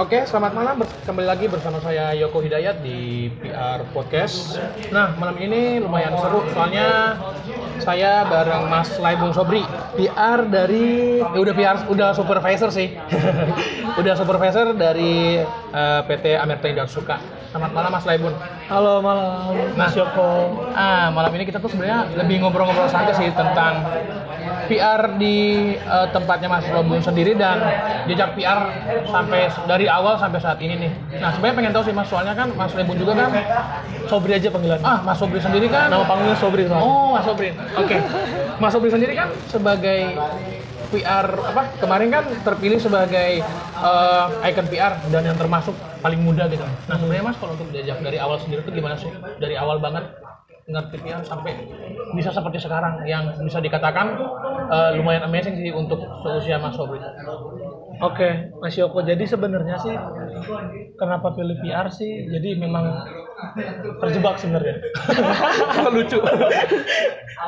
Oke, selamat malam. Kembali lagi bersama saya Yoko Hidayat di PR Podcast. Nah, malam ini lumayan seru soalnya saya bareng Mas Laibung Sobri, PR dari ya udah PR udah supervisor sih. udah supervisor dari eh, PT Amerta Indah Suka. Selamat malam Mas Laibun. Halo malam, Mas Yoko. Ah, malam ini kita tuh sebenarnya lebih ngobrol-ngobrol santai sih tentang PR di eh, tempatnya Mas Laibun sendiri dan jejak PR sampai dari awal sampai saat ini nih. Nah, sebenarnya pengen tahu sih Mas, soalnya kan Mas Laibun juga kan Sobri aja panggilan. ah Mas Sobri sendiri kan Nama panggilnya Sobri soalnya. Oh, Mas Sobri. Oke. Mas Sobri sendiri kan sebagai PR apa kemarin kan terpilih sebagai eh, icon PR dan yang termasuk paling muda gitu. Nah sebenarnya Mas kalau untuk diajak dari awal sendiri tuh gimana sih? Dari awal banget ngerti PR sampai bisa seperti sekarang yang bisa dikatakan eh, lumayan amazing sih untuk seusia Mas Sobri. Oke, Mas Yoko. Jadi sebenarnya sih kenapa pilih PR sih? Jadi memang terjebak sebenarnya. Lucu.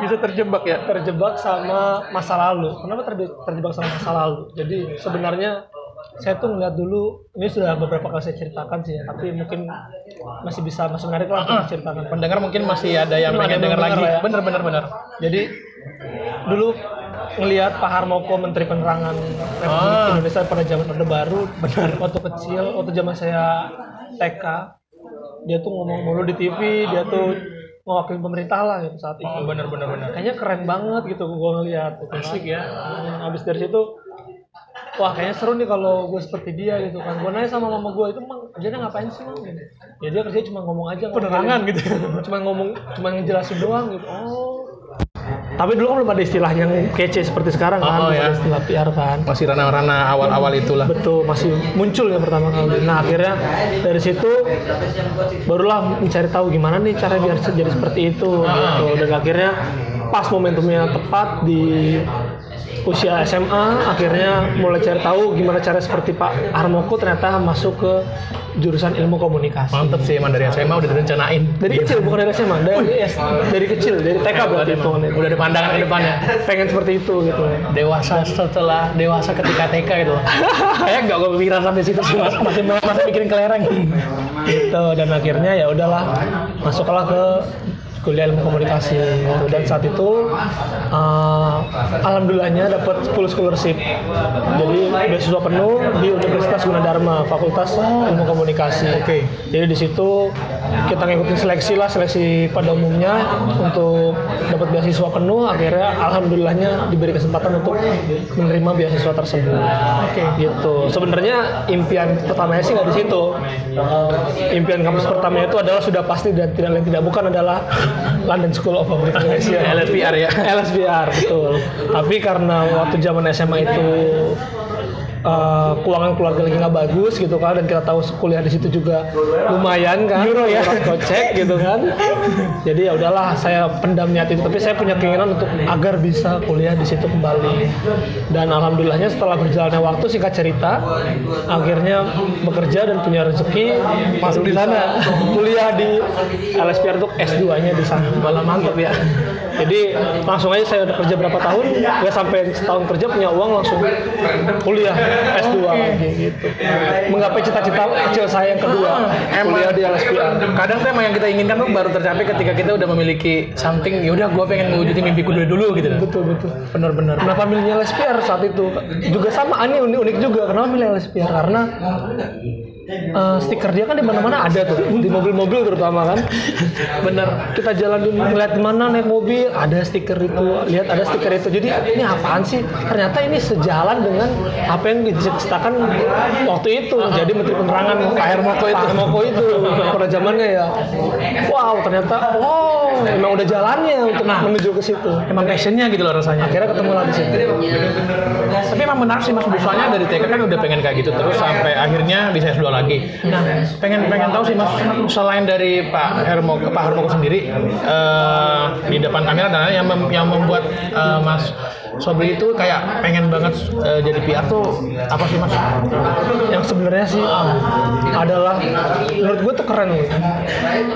bisa terjebak ya. terjebak sama masa lalu. Kenapa terje- terjebak sama masa lalu? Jadi sebenarnya saya tuh ngeliat dulu ini sudah beberapa kali saya ceritakan sih ya, tapi mungkin masih bisa masih menarik lah untuk diceritakan. Pendengar mungkin masih ada yang pengen dengar lagi. ya. Bener bener bener. Jadi dulu ngelihat Pak Harmoko Menteri Penerangan Republik Ah. Indonesia pada zaman Orde Baru, benar waktu kecil, waktu zaman saya TK, dia tuh ngomong mulu di TV, dia tuh mewakili pemerintah lah gitu saat itu. Oh, bener bener bener. Kayaknya keren banget gitu gue ngeliat. Gitu. Asik ya. Hmm, Habis dari situ, wah kayaknya seru nih kalau gue seperti dia gitu kan. Gue nanya sama mama gue itu emang kerjanya ngapain sih Mam? Gitu. Ya dia kerjanya cuma ngomong aja. Penerangan gitu. Cuma ngomong, cuma ngejelasin doang gitu. Oh. Tapi dulu kan belum ada istilah yang kece seperti sekarang Oh, kan. belum ya. ada istilah PR kan. Masih ranah-ranah awal-awal itulah. Betul, masih muncul ya pertama kali. Nah akhirnya dari situ barulah mencari tahu gimana nih cara biar jadi seperti itu gitu. Dan akhirnya pas momentumnya tepat di usia SMA, akhirnya mulai cari tahu gimana cara seperti Pak Harmoko ternyata masuk ke jurusan ilmu komunikasi. Mantep sih emang dari SMA udah direncanain. Dari kecil bukan dari SMA, dari S, dari kecil, dari TK berarti itu. Udah ada pandangan ke depannya. Pengen seperti itu gitu. Dewasa setelah dewasa ketika TK itu. Kayak nggak gue pikiran sampai situ sih mas. Masih masih mikirin kelereng. gitu dan akhirnya ya udahlah masuklah ke kuliah ilmu komunikasi gitu. dan saat itu uh, alhamdulillahnya dapat full scholarship jadi beasiswa penuh di Universitas Gunadarma Fakultas Ilmu Komunikasi Oke. jadi di situ kita ngikutin seleksi lah seleksi pada umumnya untuk dapat beasiswa penuh. Akhirnya alhamdulillahnya diberi kesempatan untuk menerima beasiswa tersebut. Oke. Gitu. Sebenarnya impian pertamanya sih nggak di situ. Impian kampus pertamanya itu adalah sudah pasti dan tidak lain tidak bukan adalah London School of Public Relations. LSPR ya. LSPR betul. Tapi karena waktu zaman SMA itu eh, keuangan keluarga lagi nggak bagus gitu kan dan kita tahu kuliah di situ juga lumayan kan euro ya. kocek gitu kan. Jadi ya udahlah saya pendam niat itu tapi saya punya keinginan untuk agar bisa kuliah di situ kembali. Dan alhamdulillahnya setelah berjalannya waktu singkat cerita akhirnya bekerja dan punya rezeki masuk di sana. Kuliah di LSPR untuk S2 nya di sana. Malah mantep ya jadi langsung aja saya udah kerja berapa tahun nggak sampai setahun kerja punya uang langsung kuliah S2 lagi gitu menggapai cita-cita kecil saya yang kedua kuliah di LSPR Kadang tuh emang yang kita inginkan tuh baru tercapai ketika kita udah memiliki something. Ya udah gue pengen mewujudin mimpiku dulu dulu gitu. betul betul Bener-bener. Kenapa milihnya LSPR saat itu? Juga sama, aneh unik, unik juga. Kenapa milih LSPR? Karena eh, stiker dia kan di mana-mana ada tuh di mobil-mobil terutama kan. Bener. Kita jalan ngeliat mana naik mobil ada stiker itu, lihat ada stiker itu. Jadi ini apaan sih? Ternyata ini sejalan dengan apa yang diciptakan waktu itu. Jadi Menteri Penerangan Pak Hermoko itu. Pak Hermoko itu pada zamannya ya. Wow, ternyata wow, memang udah jalannya untuk menuju ke situ. Emang passionnya gitu loh rasanya. Akhirnya ketemu lah di situ. Tapi emang menarik sih mas, soalnya dari TK kan udah pengen kayak gitu terus sampai akhirnya bisa S2 lagi. Nah, pengen pengen tahu sih mas, selain dari Pak Hermo Pak Hermoko sendiri eh, di depan kamera dan yang mem- yang membuat eh, Mas Sobri itu kayak pengen banget eh, jadi PR tuh apa sih mas? yang sebenarnya sih ah, adalah menurut gue tuh keren loh.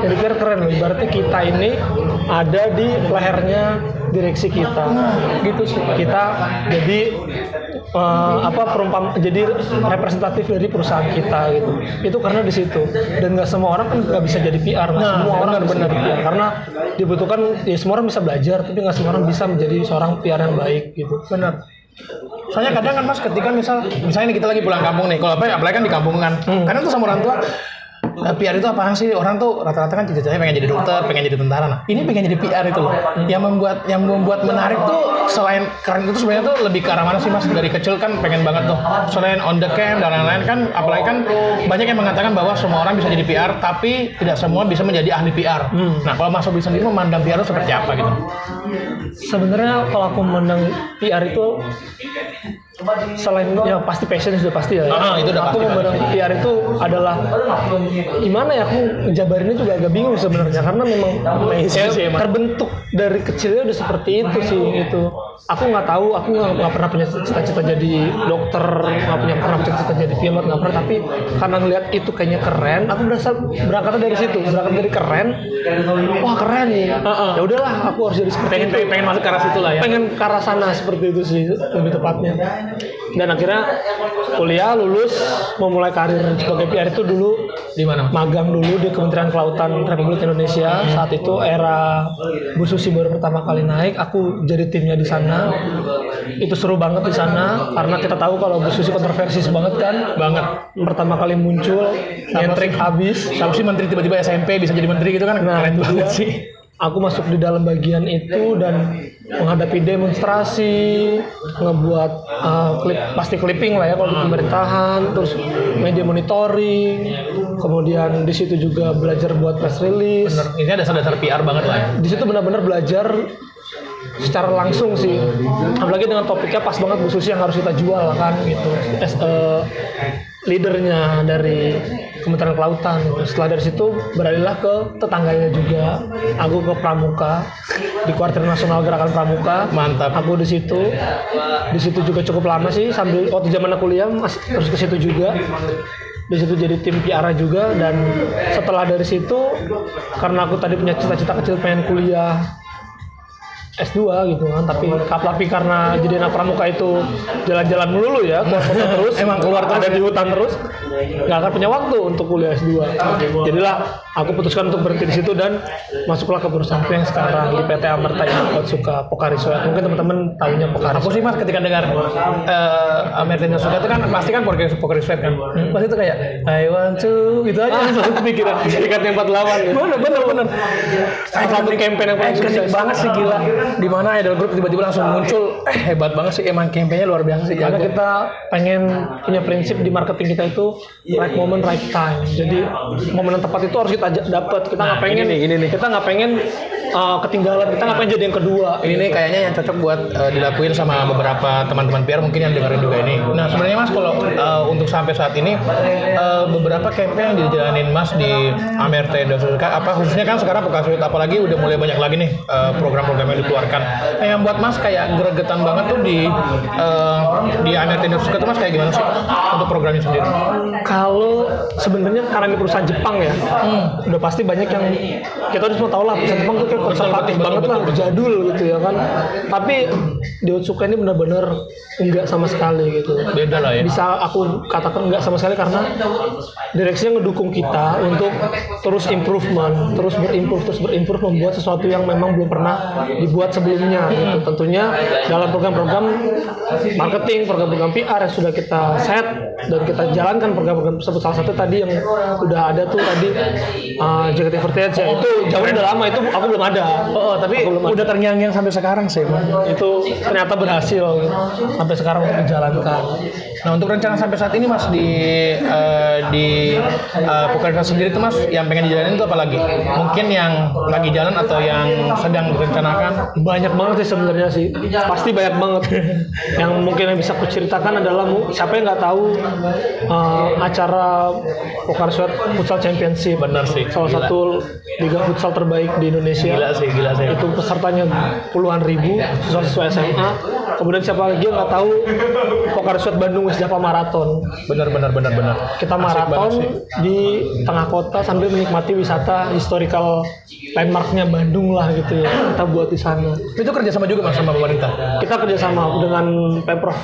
Jadi PR keren loh. Ibaratnya kita ini ada di lehernya direksi kita. Gitu sih kita jadi eh, apa perumpam jadi representatif dari perusahaan kita gitu. Itu karena di situ. Dan nggak semua orang kan nggak bisa jadi PR nggak semua orang bisa jadi PR karena dibutuhkan ya semua orang bisa belajar tapi nggak semua orang bisa menjadi seorang PR yang baik gitu. Benar. Soalnya kadang kan mas ketika misal misalnya kita lagi pulang kampung nih, kalau apa apalagi kan di kampung kan, kadang tuh sama orang tua "Eh, PR itu apaan sih? Orang tuh rata-rata kan cita-citanya pengen jadi dokter, pengen jadi tentara. Nah, ini pengen jadi PR itu loh. Yang membuat yang membuat menarik tuh selain keren itu sebenarnya tuh lebih ke arah mana sih Mas? Dari kecil kan pengen banget tuh. Selain on the cam dan lain-lain kan apalagi kan banyak yang mengatakan bahwa semua orang bisa jadi PR tapi tidak semua bisa menjadi ahli PR. Nah, kalau Mas Obi sendiri memandang PR itu seperti apa gitu? sebenarnya kalau aku menang PR itu selain ya pasti passion sudah pasti ya. Ah, itu udah aku pasti, memandang PR itu adalah gimana ya aku ngejabarinnya juga agak bingung sebenarnya karena memang ya, emang. terbentuk dari kecilnya udah seperti itu sih itu. Aku nggak tahu, aku nggak pernah punya cita-cita jadi dokter, nggak punya pernah cita-cita jadi pilot, nggak pernah. Tapi karena ngeliat itu kayaknya keren, aku berasa berangkatnya dari situ, berangkat dari keren. Wah keren nih. Ya udahlah, aku harus jadi seperti Pengen itu pengen, pengen masuk ke arah situ lah ya. pengen ke arah sana seperti itu sih lebih tepatnya dan akhirnya kuliah lulus memulai karir sebagai PR itu dulu Di mana? Magang dulu di Kementerian Kelautan Republik Indonesia saat itu era Bu Susi baru pertama kali naik aku jadi timnya di sana itu seru banget di sana karena kita tahu kalau Bu Susi kontroversi banget kan Banget. pertama kali muncul nyentrik habis Siapa sih menteri tiba-tiba SMP bisa jadi menteri gitu kan? Nah, keren banget sih. Aku masuk di dalam bagian itu dan menghadapi demonstrasi, ngebuat uh, klip, pasti clipping lah ya kalau di pemerintahan, terus media monitoring, kemudian di situ juga belajar buat press release. Bener. Ini dasar-dasar PR banget lah ya. Di situ benar-benar belajar secara langsung sih, apalagi dengan topiknya pas banget Bu Susi yang harus kita jual kan gitu. As a leadernya dari Kementerian Kelautan. Setelah dari situ beralihlah ke tetangganya juga. Aku ke Pramuka di kuartir nasional Gerakan Pramuka. Mantap. Aku di situ. Di situ juga cukup lama sih sambil waktu zaman aku kuliah masih terus ke situ juga. Di situ jadi tim PR juga dan setelah dari situ karena aku tadi punya cita-cita kecil pengen kuliah S2 gitu kan tapi tapi karena jadi anak pramuka itu jalan-jalan melulu ya keluar kota terus Emang keluar ada di hutan terus nggak akan punya waktu untuk kuliah S2 jadilah aku putuskan untuk berhenti di situ dan masuklah ke perusahaanku yang sekarang di PT Amerta Suka Pokari Sweat mungkin teman-teman tahunya Pokari Aku sih mas ketika dengar uh, American Suka itu kan pasti kan poker poker sweat kan. Pasti itu kayak I want to gitu aja. Langsung kepikiran. Yang 48 ya. Bener bener bener. salah satu campaign yang paling sukses. banget sih gila. Di mana idol group tiba-tiba langsung muncul. Eh, hebat banget sih emang campaignnya luar biasa sih. karena kita pengen punya prinsip di marketing kita itu right moment right time jadi momen yang tepat itu harus kita dapat kita nggak Nah, pengen ini nih, ini nih. kita nggak pengen uh, ketinggalan kita pengen jadi yang kedua ini nih kayaknya yang cocok buat uh, dilakuin sama beberapa teman-teman PR mungkin yang dengerin juga ini. Nah sebenarnya mas kalau uh, untuk sampai saat ini uh, beberapa campaign yang dijalanin mas di Amerta Indosuka apa khususnya kan sekarang Pokasuit apalagi udah mulai banyak lagi nih uh, program-program yang dikeluarkan. Nah, yang buat mas kayak gregetan banget tuh di uh, di Amerta Indosuka tuh mas kayak gimana sih untuk programnya sendiri? kalau sebenarnya karena ini perusahaan Jepang ya udah pasti banyak yang kita udah semua tahu lah perusahaan Jepang tuh kayak konservatif banget betul, lah betul. jadul gitu ya kan tapi di Otsuka ini benar-benar enggak sama sekali gitu Beda lah ya. bisa aku katakan enggak sama sekali karena direksinya ngedukung kita untuk terus improvement, terus berimprove, terus berimprove membuat sesuatu yang memang belum pernah dibuat sebelumnya gitu. Tentunya dalam program-program marketing, program-program PR yang sudah kita set dan kita jalankan program-program tersebut. Salah satu tadi yang udah ada tuh tadi uh, Jacket Advertise ya itu jauh udah lama itu aku belum ada. Oh, tapi Aku belum udah terngiang-ngiang sampai sekarang sih. Itu ternyata berhasil sampai sekarang untuk dijalankan. Nah untuk rencana sampai saat ini mas di eh, di uh, Pokerka sendiri tuh mas yang pengen dijalanin itu apa lagi? Mungkin yang lagi jalan atau yang sedang direncanakan? banyak banget sih sebenarnya sih pasti banyak banget yang mungkin yang bisa aku ceritakan adalah siapa yang nggak tahu uh, acara Pokar Sweat Futsal Championship Benar sih. salah gila. satu liga futsal terbaik di Indonesia Gila sih, gila sih. itu pesertanya puluhan ribu siswa-siswa SMA kemudian siapa lagi yang nggak tahu Pokari Sweat Bandung Wis Java Marathon. Benar benar benar benar. kita Asik banget maraton di tengah kota sambil menikmati wisata historical landmarknya Bandung lah gitu ya. Kita buat di sana. Itu kerjasama juga mas sama pemerintah. kita kerjasama dengan pemprov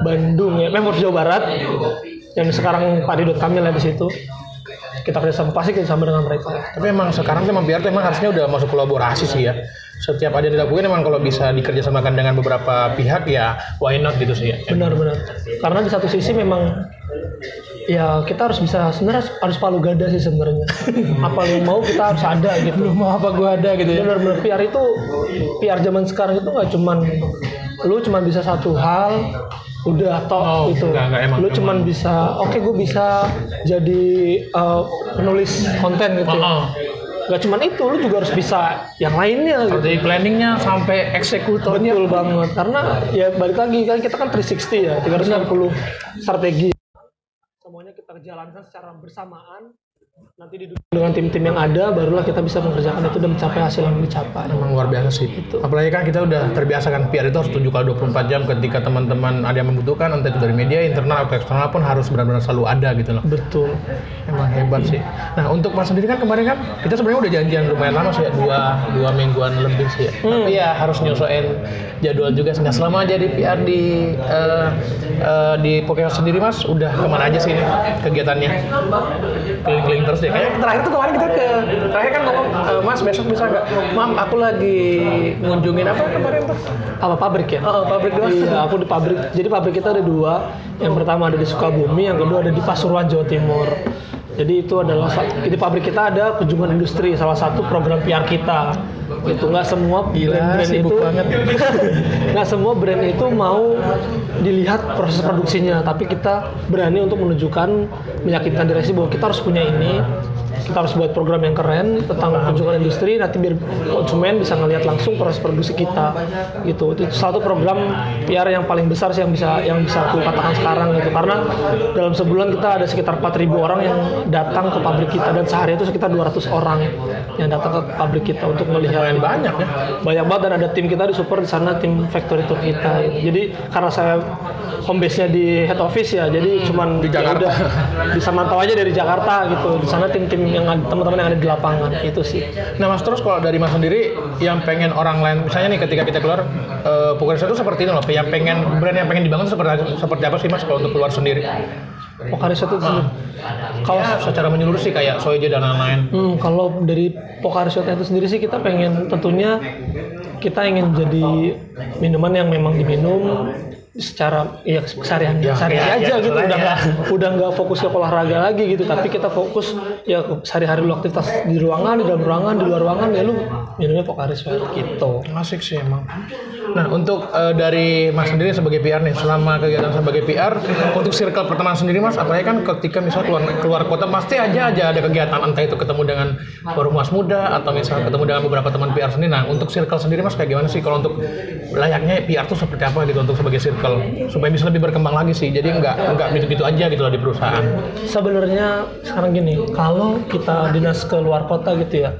Bandung ya pemprov Jawa Barat. Yang sekarang Pak Ridot Kamil ada di situ. Kita kerjasama pasti kerjasama dengan mereka. Tapi emang sekarang tuh emang PR tuh emang harusnya udah masuk kolaborasi sih ya. Setiap ada yang dilakukan emang kalau bisa dikerjasamakan dengan beberapa pihak ya why not gitu sih ya. benar-benar karena di satu sisi memang ya kita harus bisa sebenarnya harus palu gada sih sebenarnya apa yang mau kita harus ada gitu Lu mau apa gua ada gitu ya. benar-benar PR itu PR zaman sekarang itu nggak cuman lu cuman bisa satu hal udah toh Oh, gitu nggak, nggak, emang- lu cuman bisa oke gue bisa jadi uh, penulis konten gitu ya. Oh, oh. Nggak cuman itu lu juga harus bisa yang lainnya gitu. Dari planningnya sampai eksekutornya. Betul banget karena ya balik lagi kan kita kan 360 ya 360 strategi semuanya kita jalankan secara bersamaan nanti didukung dengan tim-tim yang ada barulah kita bisa mengerjakan itu dan mencapai hasil yang dicapai Emang luar biasa sih. Apalagi kan kita udah terbiasa kan PR itu harus 7 kali 24 jam ketika teman-teman ada yang membutuhkan entah itu dari media internal atau eksternal pun harus benar-benar selalu ada gitu loh. betul Emang hebat sih. Nah untuk Mas sendiri kan kemarin kan kita sebenarnya udah janjian lumayan lama sih ya dua dua mingguan lebih sih ya. Tapi ya harus nyesuaiin jadwal juga sih. Nah selama jadi PR di eh, eh, di Pokemon sendiri Mas udah ke mana aja sih ini kegiatannya? Keliling-keliling terus deh. Kayak terakhir tuh kemarin kita ke terakhir kan ngomong "Eh, Mas besok bisa nggak? Mam aku lagi ngunjungin apa kemarin tuh? apa pabrik ya Oh, pabrik doang. Iya, aku di pabrik. Jadi pabrik kita ada dua. Yang pertama ada di Sukabumi, yang kedua ada di Pasuruan, Jawa Timur. Jadi itu adalah di pabrik kita ada kunjungan industri, salah satu program PR kita. Itu nggak semua Gila, brand-brand sibuk itu banget. nggak semua brand itu mau dilihat proses produksinya, tapi kita berani untuk menunjukkan meyakinkan direksi bahwa kita harus punya ini. Kita harus buat program yang keren tentang kunjungan industri nanti biar konsumen bisa ngelihat langsung proses produksi kita gitu. Itu satu program PR yang paling besar sih yang bisa yang bisa aku katakan sekarang gitu. Karena dalam sebulan kita ada sekitar 4.000 orang yang datang ke pabrik kita dan sehari itu sekitar 200 orang yang datang ke pabrik kita untuk melihat Lumayan banyak ya. banyak banget dan ada tim kita di support di sana tim factory tour kita gitu. jadi karena saya home base nya di head office ya jadi cuman di ya Jakarta. udah bisa mantau aja dari Jakarta gitu di sana tim-tim yang teman-teman yang ada di lapangan itu sih Nah mas terus kalau dari mas sendiri yang pengen orang lain misalnya nih ketika kita keluar uh, pokoknya itu seperti ini loh yang pengen brand yang pengen dibangun seperti seperti apa sih mas kalau untuk keluar sendiri? Pokari Shot itu kalau Ya secara menyeluruh sih kayak Soeja dan lain-lain. Hmm, kalau dari Pokari Shot itu sendiri sih kita pengen tentunya kita ingin jadi minuman yang memang diminum secara ya keseharian Ya, ya, aja ya, gitu udah ya. nggak udah nggak fokus ke olahraga lagi gitu tapi kita fokus ya sehari-hari lu aktivitas di ruangan di dalam ruangan di luar ruangan ya lu minumnya Pokari Shot gitu Asik sih emang. Nah untuk uh, dari mas sendiri sebagai PR nih selama kegiatan sebagai PR untuk circle pertemanan sendiri mas apalagi kan ketika misal keluar keluar kota pasti aja aja ada kegiatan entah itu ketemu dengan forum mas muda atau misal ketemu dengan beberapa teman PR sendiri. Nah untuk circle sendiri mas kayak gimana sih kalau untuk layaknya PR tuh seperti apa gitu untuk sebagai circle supaya bisa lebih berkembang lagi sih. Jadi nggak nggak gitu-gitu aja gitu loh di perusahaan. sebenarnya sekarang gini kalau kita dinas ke luar kota gitu ya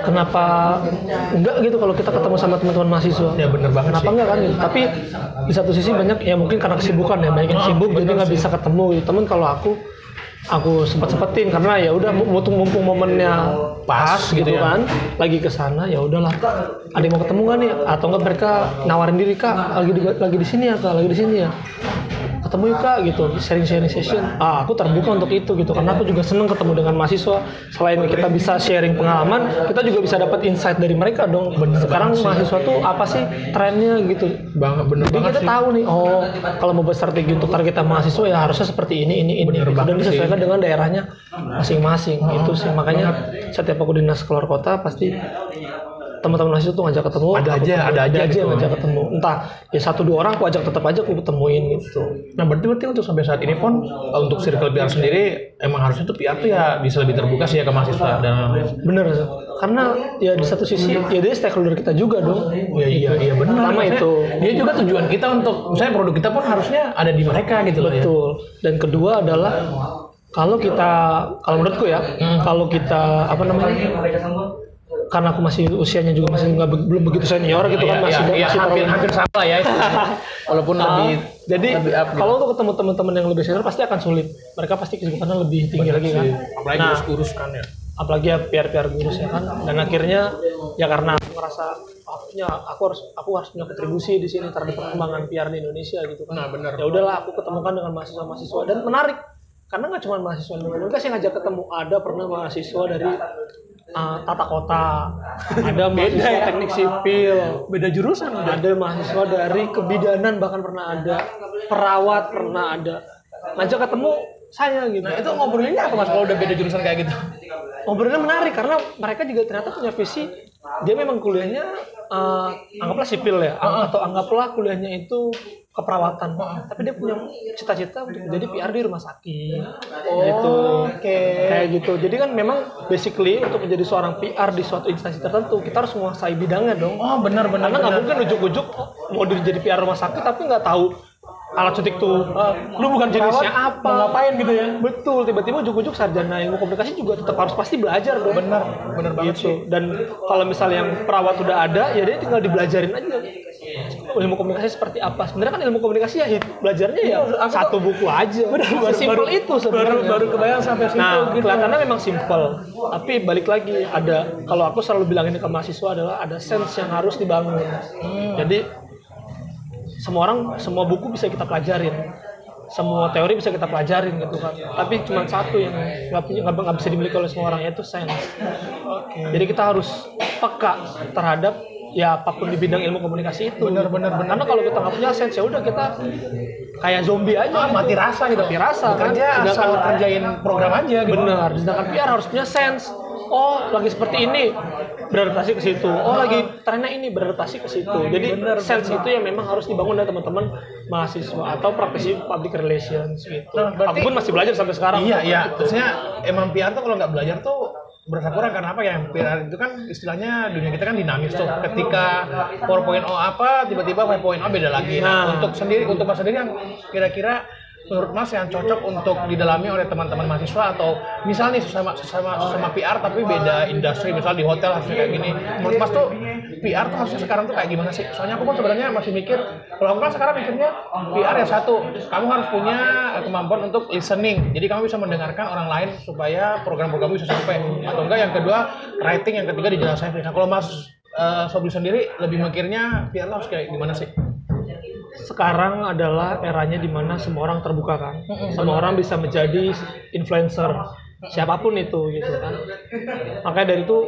kenapa enggak gitu kalau kita ketemu sama teman-teman mahasiswa Ya bener banget kenapa sih. enggak kan gitu tapi di satu sisi banyak ya mungkin karena kesibukan ya banyak yang Oh, sibuk jadi bener nggak bisa ketemu gitu temen kalau aku aku sempat sempetin karena ya udah mumpung mumpung momennya Pas gitu ya. kan lagi ke sana ya udahlah. Ada yang mau ketemu nggak nih? Atau enggak mereka nawarin diri kak lagi di, lagi di sini ya kak lagi di sini ya ketemu yuk kak gitu sharing sharing session. Ah aku terbuka untuk itu gitu karena aku juga seneng ketemu dengan mahasiswa. Selain kita bisa sharing pengalaman kita juga bisa dapat insight dari mereka dong. Sekarang mahasiswa tuh apa sih trennya gitu? Banget bener jadi banget kita sih. tahu nih oh kalau mau buat strategi untuk target mahasiswa ya harusnya seperti ini ini ini Bener gitu. dan banget sih. disesuaikan dengan daerahnya masing-masing itu sih. Makanya setiap aku dinas keluar kota pasti teman-teman mahasiswa tuh ngajak ketemu Ada aja, ketemu. ada aja yang gitu. ngajak ketemu entah ya satu dua orang aku ajak tetap aja aku ketemuin gitu Nah berarti berarti untuk sampai saat ini pun uh, untuk circle PR sendiri emang harusnya tuh PR tuh ya bisa lebih terbuka sih ya ke mahasiswa dan bener karena ya di satu sisi ya dia stakeholder kita juga dong ya iya iya benar. Pertama itu. Dia juga tujuan kita untuk misalnya produk kita pun harusnya ada di mereka gitu loh ya. Betul. Dan kedua adalah kalau kita kalau menurutku ya, Hmm. kalau kita apa namanya? Karena aku masih usianya juga masih nggak be- belum begitu senior gitu kan Iya, masih iya, iya, masih hampir hampir sama ya itu. walaupun Ah, lebih jadi lebih up gitu. kalau untuk ketemu teman-teman yang lebih senior pasti akan sulit. Mereka pasti kesibukannya lebih tinggi lagi kan. Apalagi nah urus kan ya. apalagi ya PR-PR gurus ya kan. Dan akhirnya ya karena aku ngerasa "Ah, punya aku harus aku harus punya kontribusi di sini terhadap perkembangan PR di Indonesia gitu kan. Nah, benar. ya udahlah aku ketemukan dengan mahasiswa-mahasiswa. Dan menarik karena nggak cuma mahasiswa komunikasi yang ngajak ketemu. Ada pernah mahasiswa dari uh, tata kota. Ada mahasiswa. ya. teknik sipil. Beda jurusan ada mahasiswa dari kebidanan bahkan pernah ada. Perawat pernah ada. Ngajak ketemu saya gitu. Nah itu ngobrolinnya apa mas kalau udah beda jurusan kayak gitu? Ngobrolnya menarik karena mereka juga ternyata punya visi. Dia memang kuliahnya eh, anggaplah sipil ya. Atau anggaplah kuliahnya itu keperawatan. Tapi dia punya cita-cita untuk menjadi PR di rumah sakit. Gitu. oke. Kayak gitu. Jadi kan memang basically untuk menjadi seorang PR di suatu instansi tertentu kita harus menguasai bidangnya dong. Oh benar benar karena nggak mungkin ujuk-ujuk mau diri jadi PR rumah sakit tapi nggak tahu alat suntik tuh. Lu bukan jenisnya. apa? Ngapain gitu ya? Betul tiba-tiba ujuk-ujuk sarjana ilmu komunikasi juga tetap harus pasti belajar dong benar benar banget sih. Gitu dan kalau misalnya yang perawat udah ada ya dia tinggal dibelajarin aja ilmu komunikasi seperti apa sebenarnya kan ilmu komunikasi ya belajarnya ya aku satu buku aja simpel itu sebenarnya baru baru kebayang sampai situ Nah, gitu kelihatannya memang simpel, tapi balik lagi ada kalau aku selalu bilang ini ke mahasiswa adalah ada sense yang harus dibangun. Hmm. Jadi semua orang semua buku bisa kita pelajarin. Semua teori bisa kita pelajarin gitu kan. Tapi cuma satu yang nggak bisa dimiliki oleh semua orang yaitu sense. Jadi kita harus peka terhadap ya apa pun di bidang ilmu komunikasi itu. Benar, benar, benar. Karena kalau kita nggak punya sense ya udah kita kayak zombie aja. Ah, gitu. mati rasa gitu Mati rasa kan. kerja asal Sedangkan- kerjain program aja gitu Benar, sedangkan PR harus punya sense. Oh, lagi seperti ini beradaptasi ke situ. Oh, lagi trennya ini beradaptasi ke situ. Jadi sense itu yang memang harus dibangun dari teman-teman mahasiswa atau praktisi public relations gitu. Nah, berarti- Aku pun masih belajar sampai sekarang. Iya, iya. Maksudnya emang PR tuh kalau nggak belajar tuh berasa kurang karena apa ya? PR itu kan istilahnya dunia kita kan dinamis tuh. Ketika 4.0 apa, tiba-tiba 5.0 beda lagi. Nah, Nah. untuk sendiri, untuk mas sendiri yang kira-kira menurut mas yang cocok untuk didalami oleh teman-teman mahasiswa atau misal nih sesama sesama sesama PR tapi beda industri misal di hotel harusnya kayak gini. Menurut mas tuh PR tuh harusnya sekarang tuh kayak gimana sih? Soalnya aku pun sebenarnya masih mikir kalau aku kan sekarang mikirnya PR ya satu kamu harus punya kemampuan untuk listening. Jadi kamu bisa mendengarkan orang lain supaya program-programmu bisa sampai. Atau enggak yang kedua writing yang ketiga dijelasin. Nah kalau mas eh, Sobri sendiri lebih mikirnya PR harus kayak gimana sih Sekarang adalah eranya di mana semua orang terbuka kan. Semua orang bisa menjadi influencer. Siapa pun itu gitu kan. Makanya dari itu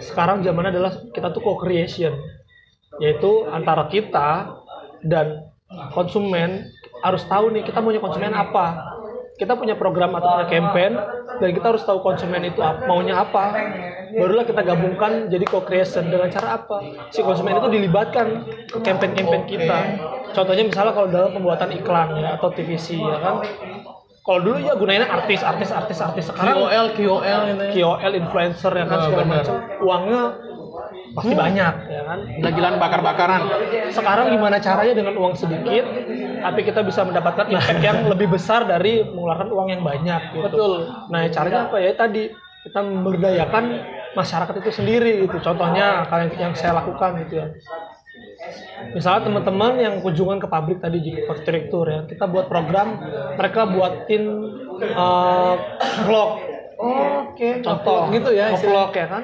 sekarang zaman adalah kita tuh co-creation. Yaitu antara kita dan konsumen harus tahu nih kita punya konsumen apa kita punya program atau punya campaign dan kita harus tahu konsumen itu maunya apa. Barulah kita gabungkan jadi co-creation dengan cara apa. Si konsumen itu dilibatkan ke campaign-campaign kita. Contohnya misalnya kalau dalam pembuatan iklan ya atau TVC ya kan. Kalau dulu ya gunainnya artis artis artis artis. Sekarang KOL KOL gitu ya. KOL influencer ya kan Oh, segala macam. Uangnya pasti banyak ya kan gila-gilaan bakar-bakaran sekarang gimana caranya dengan uang sedikit tapi kita bisa mendapatkan impact yang lebih besar dari mengeluarkan uang yang banyak gitu. Betul. Nah, ya caranya apa ya tadi kita memberdayakan masyarakat itu sendiri gitu. Contohnya kalian yang saya lakukan gitu ya. Misalnya teman-teman yang kunjungan ke pabrik tadi di direktur ya, kita buat program, mereka buatin eh, vlog oke contoh gitu ya vlog ya kan?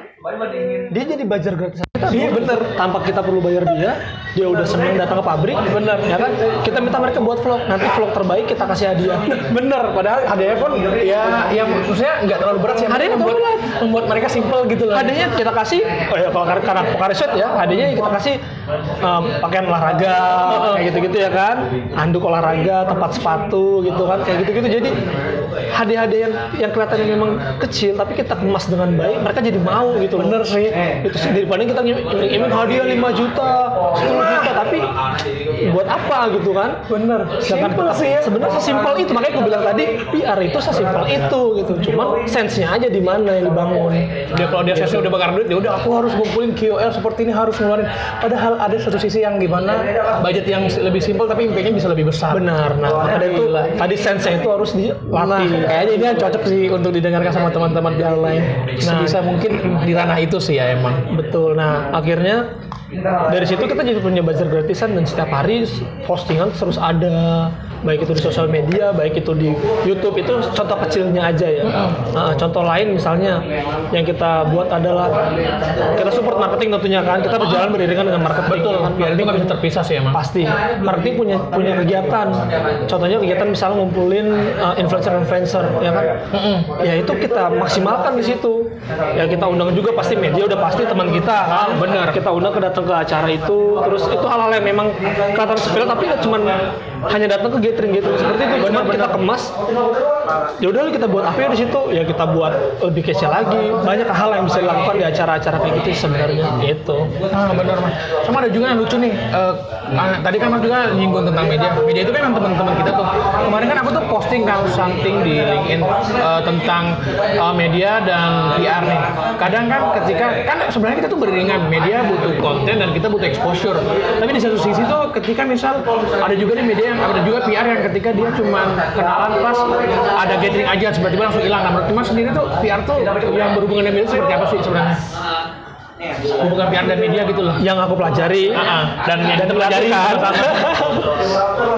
Dia jadi belajar gratis kita iya bener. Tanpa kita perlu bayar dia dia udah seneng datang ke pabrik bener. ya kan? Kita minta mereka buat vlog. Nanti vlog terbaik kita kasih hadiah. Bener padahal hadiahnya pun ya yang maksudnya nggak terlalu berat sih. Hadiahnya membuat, terlalu membuat mereka simple gitu loh. Hadiahnya kita kasih oh ya kalau karena karena Pokari Sweat ya hadiahnya kita kasih um, pakaian olahraga kayak gitu-gitu ya kan? Anduk olahraga tempat sepatu gitu kan kayak gitu-gitu. Jadi hadiah-hadiah yang yang kelihatannya memang kecil tapi kita kemas dengan baik mereka jadi mau gitu loh. bener sih. Itu sih daripada kita iming-iming hadiah 5 juta 10 juta tapi buat apa gitu kan? Bener. Sedangkan simple sih ya. sebenarnya sesimpel itu. Makanya aku bilang tadi PR itu sesimpel itu gitu. Cuman sense-nya aja di mana yang dibangun. Dia kalau dia sesi udah bakar duit ya udah aku harus ngumpulin KOL seperti ini harus ngeluarin. Padahal ada satu sisi yang gimana budget yang lebih simpel tapi impactnya bisa lebih besar. Benar. Nah Wah, makanya itu tadi sense itu harus dilatih kayaknya ini yang cocok sih untuk didengarkan sama teman-teman PR lain. Nah, Sebisa mungkin di ranah itu sih ya emang. betul. Nah, akhirnya dari situ kita jadi punya buzzer gratisan dan setiap hari postingan terus ada baik itu di sosial media, baik itu di YouTube itu contoh kecilnya aja ya. Nah, contoh lain misalnya yang kita buat adalah kita support marketing tentunya kan kita berjalan beriringan dengan marketing. Betul, kan. PR itu nggak bisa terpisah sih emang. Pasti. Marketing punya punya kegiatan. Contohnya kegiatan misalnya ngumpulin uh, influencer-influencer ya kan. Ya itu kita maksimalkan di situ. Ya kita undang juga pasti media udah pasti teman kita kan. benar. Kita undang ke datang ke acara itu. Terus itu hal-hal yang memang kelihatan sepele tapi nggak cuman hanya datang ke gathering gathering seperti itu. Cuma kita kemas. Ya udah kita buat apa ya di situ? Ya kita buat lebih kece lagi. Banyak hal yang bisa dilakukan di acara-acara kayak gitu sebenarnya gitu. Ah benar mas. Sama ada juga yang lucu nih. Ah, tadi kan mas juga nyinggung tentang media. Media itu kan teman-teman kita tuh. Kemarin kan aku tuh posting kan something di LinkedIn eh, tentang eh, media dan PR nih. Kadang kan ketika kan sebenarnya kita tuh beriringan. Media butuh konten dan kita butuh exposure. Tapi di satu sisi tuh ketika misal ada juga nih media yang ada juga PR yang ketika dia cuma kenalan pas ada gathering aja tiba-tiba langsung hilang. Nah menurut mas sendiri tuh PR tuh yang berhubungan dengan media seperti apa sih sebenarnya? Hubungan PR dan media gitu loh. yang aku pelajari. Ah, dan yang dan dilakukan. sama.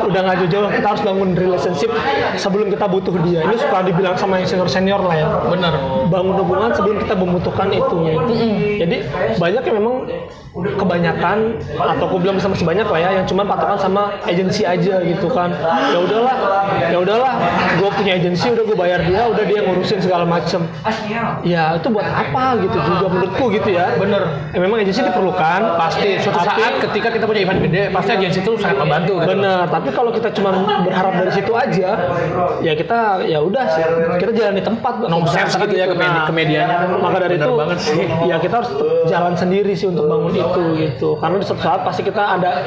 udah nggak jauh-jauh kita harus bangun relationship sebelum kita butuh dia. Ini suka dibilang sama yang senior senior lah ya. Bener. bangun hubungan sebelum kita membutuhkan itu jadi banyak yang memang kebanyakan atau aku bilang masih banyak lah ya yang cuma patokan sama agensi aja gitu kan. Ya udahlah ya udahlah. Gue punya agensi udah gue bayar dia udah dia ngurusin segala macem. Ya itu buat apa gitu juga menurutku gitu ya Bener. Ya, memang agensi diperlukan Pasti suatu Tapi- saat ketika kita punya event gede, pasti agensi itu sangat membantu gitu. Bener, tapi kalau kita cuma berharap dari situ aja, ya kita ya udah sih, kita jalan di tempat. No sense gitu ya ke medi- ke medianya. Maka dari Bener itu, banget sih. ya kita harus jalan sendiri sih untuk bangun itu gitu. Karena di suatu saat pasti kita ada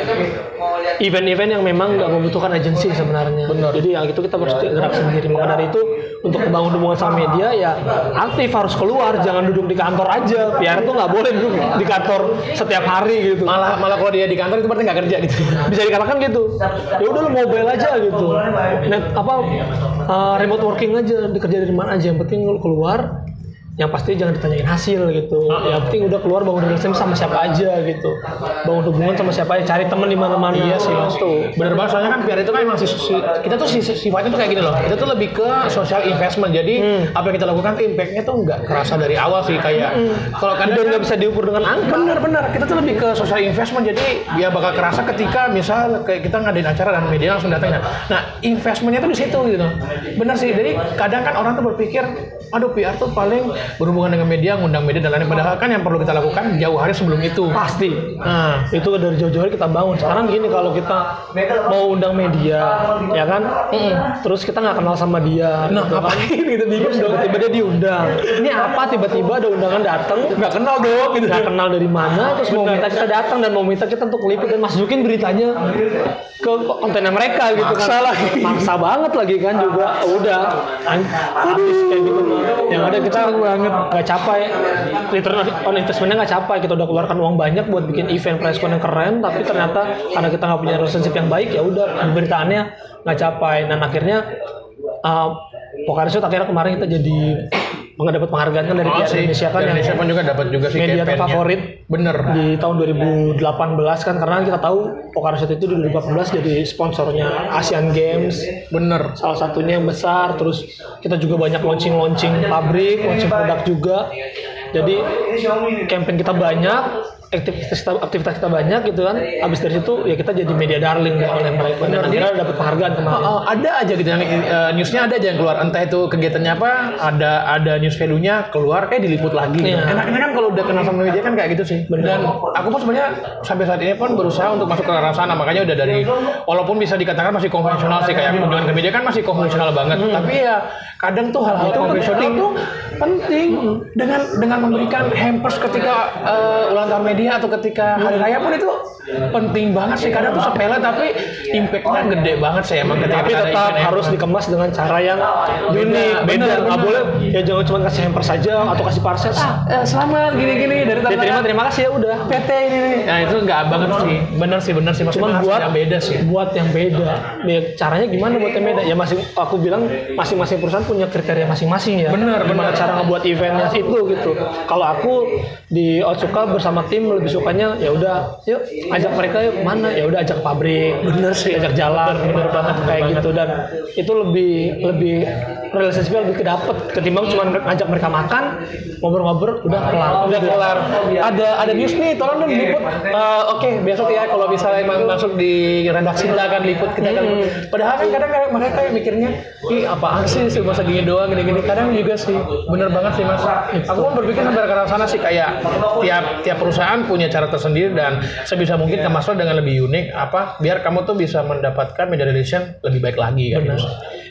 event-event yang memang nggak membutuhkan agensi sebenarnya. Bener. Jadi yang itu kita harus gerak sendiri. Maka dari itu untuk membangun hubungan sama media ya aktif harus keluar, jangan duduk di kantor aja. PR itu nggak boleh di kantor setiap hari gitu. Malah malah kalau dia di kantor itu berarti nggak kerja gitu. bisa dikatakan gitu. Ya udah lu mobile aja gitu. Net apa uh, remote working aja dikerja dari mana aja. Yang penting lu keluar yang pasti jangan ditanyain hasil gitu. Yang penting udah keluar bangun relationship sama siapa aja gitu. Bangun hubungan sama siapa aja cari teman di mana-mana. Iya sih mas. tuh Bener banget soalnya kan PR itu kan emang si, si- kita tuh si, sifatnya tuh kayak gini loh. Kita tuh lebih ke social investment. Jadi apa yang kita lakukan tuh impactnya tuh nggak kerasa dari awal sih kayak kalau kadang dan kan- nggak bisa diukur dengan angka. Bener-bener, kita tuh lebih ke social investment. Jadi ya bakal kerasa ketika misal kayak kita ngadain acara dan media langsung datang. Nah, nah investmentnya tuh di situ gitu. Bener sih, jadi kadang kan orang tuh berpikir, aduh PR tuh paling berhubungan dengan media, ngundang media dan lain-lain. Padahal kan yang perlu kita lakukan jauh hari sebelum itu. pasti. Nah, itu dari jauh-jauh hari kita bangun. Sekarang gini kalau kita mau undang media ya kan? Terus kita nggak kenal sama dia Nah, gitu kan. ngapain gitu, bingung Terus tiba-tiba dia diundang. Ini apa? Tiba-tiba ada undangan datang. Nggak kenal dong. Gitu. nggak kenal dari mana? Terus mau minta kita datang dan mau minta kita untuk liput dan masukin beritanya ke kontennya mereka gitu Maksa kan lagi. maksa banget lagi kan juga. Udah. Habis kayak gitu. Yang ada kita banget nggak capai. Return on investmentnya nggak capai. Kita udah keluarkan uang banyak buat bikin event con yang keren tapi ternyata karena kita nggak punya relationship yang baik ya udah pemberitaannya nggak capai. Dan akhirnya uh, Pokarisut akhirnya kemarin kita jadi mendapat penghargaan kan dari Oh, sih. Indonesia kan Dan yang Indonesia pun juga dapat juga sih media terfavorit Bener. di tahun 2018 kan karena kita tahu Pokarisut itu di 2018 jadi sponsornya Asian Games Bener. salah satunya yang besar terus kita juga banyak launching launching pabrik launching produk juga jadi campaign kita banyak aktivitas kita, aktivitas kita banyak gitu kan. Habis dari situ ya kita jadi media darling deh oleh mereka dan akhirnya dapat penghargaan kemarin. Oh, ada aja gitu yang eh, newsnya ada aja yang keluar. Entah itu kegiatannya apa ada ada news value-nya keluar eh diliput lagi gitu. Iya. enaknya kan kalau udah kenal sama media kan kayak gitu sih. Dan aku pun sebenarnya sampai saat ini pun berusaha untuk masuk ke arah sana. Makanya udah dari walaupun bisa dikatakan masih konvensional sih kayak kunjungan ke media kan masih konvensional banget. Tapi ya kadang tuh hal-hal konvensional tuh penting. dengan dengan memberikan hampers ketika eh, ulang tahun media media atau ketika hari raya pun itu penting banget sih kadang tuh sepele tapi impactnya gede banget sih emang ketika tapi tetap harus dikemas dengan cara yang unik beda. nggak boleh ya jangan cuma kasih hamper saja atau kasih parcel ah Eh, selamat gini-gini dari dia terima terima kasih ya udah. PT ini nih. Nah itu nggak banget sih, bener sih bener sih. Harus buat yang beda sih. buat yang beda. Ya, caranya gimana buat yang beda? Ya masing aku bilang masing-masing perusahaan punya kriteria masing-masing ya. Bener, gimana bener. cara ngebuat eventnya itu gitu. Kalau aku di Otsuka bersama tim lebih sukanya ya udah yuk ajak mereka yuk mana ya udah ajak pabrik bener sih ajak jalan bener banget kayak gitu dan itu lebih lebih realisasinya lebih kedapet ketimbang cuma ngajak mereka makan ngobrol-ngobrol udah kelar Udah kelar. Ada ada news nih, tolong dong liput. Eh, Oke, besok ya kalau misalnya masuk di redaksi kita akan liput kita akan. Padahal kan kadang kayak mereka kayak mikirnya, ih apaan sih cuma segini doang gini-gini. Kadang juga sih, bener banget sih mas. Aku kan berpikir sampai ke sana sih kayak tiap tiap perusahaan punya cara tersendiri dan sebisa mungkin kemaslah dengan lebih unik apa biar kamu tuh bisa mendapatkan media relation lebih baik lagi kan. Gitu.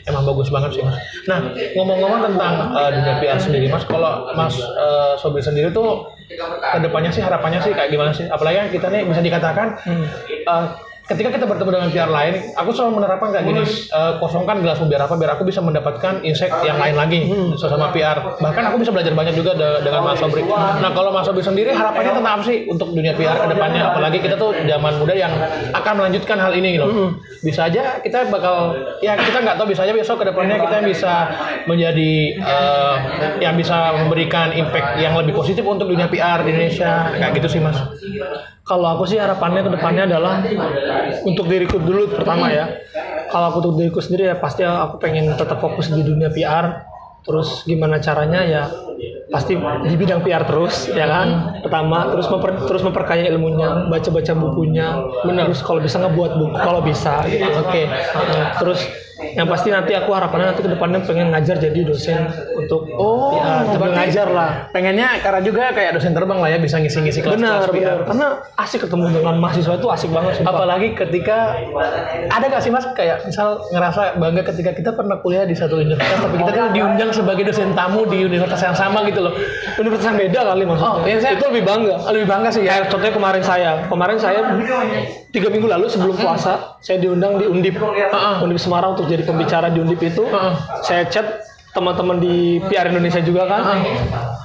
Emang bagus banget sih mas. Nah ngomong-ngomong tentang eh, dunia PR sendiri mas, kalau mas eh, Sobri sendiri tuh ke depannya sih harapannya sih kayak gimana sih? Apalagi kita nih bisa dikatakan eh, ketika kita bertemu dengan PR lain, aku selalu menerapkan kayak gini, eh, kosongkan gelasmu biar apa? Biar aku bisa mendapatkan insight yang lain lagi sesama PR. Bahkan aku bisa belajar banyak juga de- dengan Mas Sobri. Nah kalau Mas Sobri sendiri harapannya tentang apa sih untuk dunia PR ke depannya? Apalagi kita tuh zaman muda yang akan melanjutkan hal ini loh. Bisa aja kita bakal ya kita nggak tahu bisa aja besok ke depannya kita bisa menjadi eh, yang bisa memberikan impact yang lebih positif untuk dunia PR di Indonesia kayak gitu sih mas. Kalau aku sih harapannya ke depannya adalah untuk diriku dulu pertama ya. Kalau aku untuk diriku sendiri ya pasti aku pengen tetap fokus di dunia PR. Terus gimana caranya ya pasti di bidang PR terus ya kan. Pertama terus memper- terus memperkaya ilmunya, baca-baca bukunya. Benar. Terus kalau bisa ngebuat buku kalau bisa gitu. Oke. Nah, terus yang pasti nanti aku harapannya nanti ke depannya pengen ngajar jadi dosen untuk Oh, PR. Berarti- ngajar lah. Pengennya karena juga kayak dosen terbang lah ya bisa ngisi-ngisi Benar, kelas-kelas benar. Karena asik ketemu dengan mahasiswa itu asik banget. sumpah. Apalagi ketika ada gak sih mas kayak misal ngerasa bangga ketika kita pernah kuliah di satu universitas tapi kita kan diundang sebagai dosen tamu di universitas yang sama gitu loh. universitas yang beda kali maksudnya. Oh, saya- itu lebih bangga. Lebih bangga sih ya. Contohnya kemarin saya, kemarin saya tiga minggu lalu sebelum puasa, saya diundang di Undip, Heeh. Undip Semarang untuk jadi pembicara di Undip itu. Heeh. Saya chat teman-teman di PR Indonesia juga kan,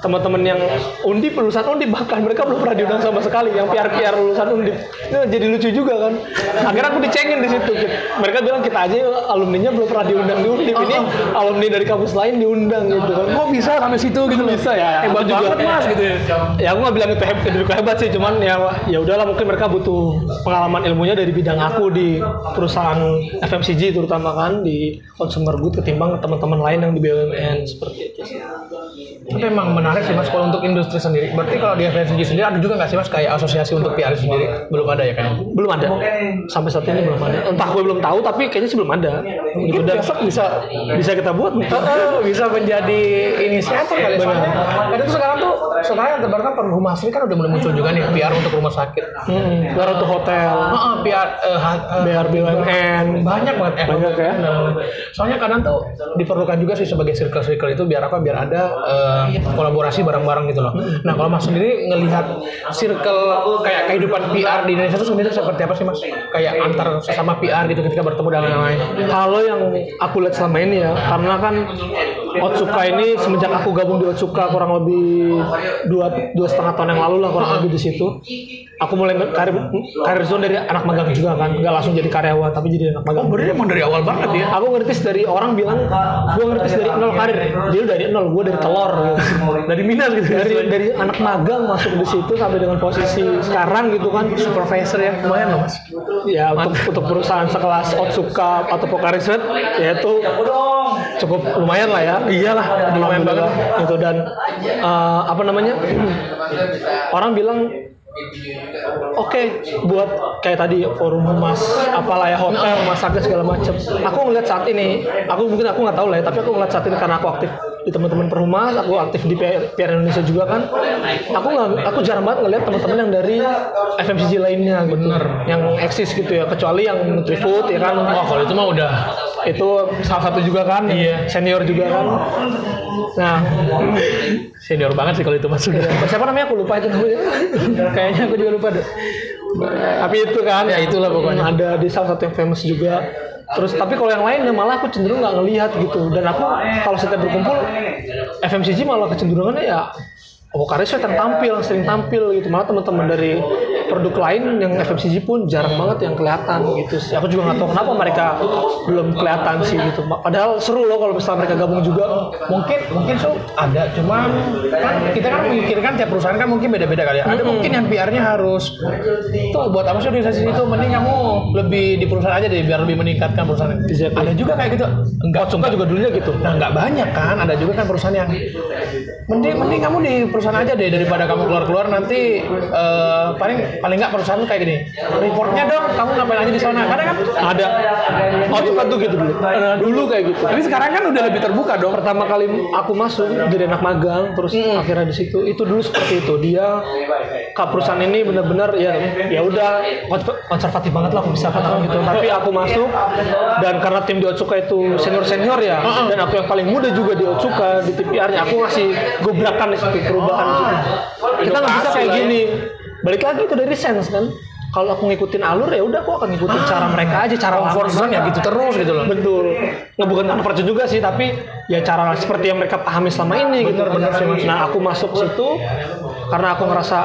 teman-teman yang Undip lulusan Undip bahkan mereka belum pernah diundang sama sekali, yang PR PR lulusan Undip. Ini jadi lucu juga kan. Akhirnya aku dicengin di situ. Mereka bilang kita aja alumninya belum pernah diundang di Undip. Ini alumni dari kampus lain diundang gitu kan. Kok bisa sampai situ gitu bisa ya. Hebat juga- banget mas gitu ya. ya aku nggak bilang itu hebat, diriku hebat sih cuman ya ya udahlah mungkin mereka butuh pengalaman ilmunya dari bidang aku di perusahaan FMCG terutama kan di consumer good ketimbang teman-teman lain yang di BUMN seperti itu Tapi emang menarik sih mas kalau untuk industri sendiri. Berarti kalau di FNCG sendiri ada juga nggak sih mas kayak asosiasi untuk PR sendiri? Belum ada ya kayaknya. belum ada sampai saat ini belum ada entah gue belum tahu tapi kayaknya sih belum ada gitu Mungkin dan besok bisa bisa kita buat mungkin. Bisa menjadi inisiator kali soalnya. Kadang tuh sekarang tuh sekarang yang terbaru kan rumah asli kan udah mulai muncul juga nih PR untuk rumah sakit. Hmm, biar untuk hotel Heeh, PR eh, ha- eh, biar BUMN banyak banget eh, Banyak ya? Soalnya kadang tuh diperlukan juga sih sebagai circle-circle itu biar apa biar ada eh, kolaborasi bareng-bareng gitu loh. Nah kalau mas sendiri ngelihat circle kayak kehidupan PR di Indonesia itu sebenarnya seperti apa sih mas? Kayak antar sesama PR gitu ketika bertemu dengan yang lain? Kalau yang aku lihat selama ini ya, karena kan Otsuka ini semenjak aku gabung di Otsuka kurang lebih dua dua setengah tahun yang lalu lah kurang lebih di situ. Aku mulai karir karir zone dari anak magang juga kan, nggak langsung jadi karyawan tapi jadi anak magang. oh berarti emang dari awal banget ya Aku ngeritis dari orang bilang, gue ngeritis dari nol karir. Dia dari nol, gue dari telur. Gitu. dari minat gitu Dari dari anak magang masuk di situ sampai dengan posisi sekarang gitu kan. supervisor ya lumayan loh mas Ya untuk untuk perusahaan sekelas Otsuka atau Pocari Sweat ya itu cukup lumayan lah ya. Iyalah, lumayan banget. Gitu dan eh, apa namanya? Orang bilang Oke, buat kayak tadi forum humas, apalah ya hotel, rumah sakit segala macam. Aku ngeliat saat ini, aku mungkin aku nggak tahu lah ya, tapi aku ngeliat saat ini karena aku aktif di teman-teman perhumas, aku aktif di PR, PR Indonesia juga kan. Aku nggak, aku jarang banget ngeliat teman-teman yang dari FMCG lainnya, gitu. Bener. yang eksis gitu ya, kecuali yang Nutrifood ya kan. oh kalau itu mah udah itu salah satu juga kan Iya. senior juga kan nah Senior banget sih kalau itu mas sudah. siapa namanya aku lupa itu namanya kayaknya aku juga lupa deh tapi itu kan Ya, itulah pokoknya. ada di salah satu yang famous juga terus tapi kalau yang lainnya malah aku cenderung nggak ngelihat gitu. Dan aku kalau setiap berkumpul FMCG malah kecenderungannya ya Oh, karena sering tampil, sering tampil gitu. Malah teman-teman dari produk lain yang FMCG pun jarang banget yang kelihatan gitu. sih. Aku juga nggak tahu kenapa mereka belum kelihatan sih gitu. Padahal seru loh kalau misalnya mereka gabung juga. mungkin mungkin so ada cuman kan kita kan memikirkan tiap perusahaan kan mungkin beda-beda kali ya ada mungkin yang PR-nya harus tuh buat apa sih organisasi itu mending kamu lebih di perusahaan aja deh biar lebih meningkatkan perusahaan Exactly. ada juga kayak gitu enggak Suka juga dulunya gitu. nah nggak banyak kan ada juga kan perusahaan yang mending mending kamu di perusahaan aja deh daripada kamu keluar-keluar nanti eh, paling paling nggak perusahaan kayak gini. Reportnya dong kamu ngapain aja di sana? Karena kan Ada. Oh, suka tuh gitu dulu. Dulu kayak gitu. tapi sekarang kan udah lebih terbuka dong. Pertama kali aku masuk jadi anak magang terus akhirnya di situ. Itu dulu seperti itu. Dia ke perusahaan ini benar-benar ya ya udah kons- konservatif banget lah aku bisa katakan gitu. Tapi aku masuk dan karena tim di Otsuka itu senior senior ya dan aku yang paling muda juga di Otsuka di TPR-nya aku ngasih gebrakan di situ perubahan di situ kita nggak bisa kayak ya. gini balik lagi itu dari sense kan kalau aku ngikutin alur ya udah aku akan ngikutin cara mereka aja cara comfort zone ya gitu terus gitu loh Betul. Nggak bukan tanpa percaya juga sih, tapi ya cara seperti yang mereka pahami selama ini gitu. Bener, bener sih, Mas. Nah, aku masuk situ karena aku ngerasa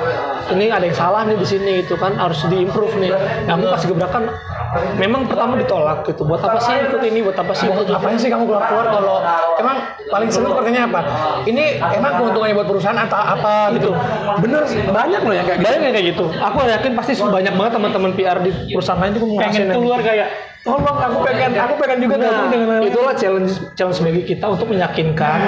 ini ada yang salah nih di sini gitu kan, harus diimprove nih. Nah, aku kasih gebrakan memang pertama ditolak gitu. Buat apa sih ikut ini? Buat apa sih? Apanya sih kamu keluar-keluar kalau emang paling sering sepertinya apa? Ini emang keuntungannya buat perusahaan atau apa gitu? Bener sih, banyak loh yang kayak gitu. Banyak yang kayak gitu. Aku yakin pasti banyak banget teman-teman PR di perusahaan lain itu Pengen ngerasain keluar kayak, tolong aku pengen, aku pengen juga gabung Nah, dengan lain. itulah challenge challenge bagi kita untuk meyakinkan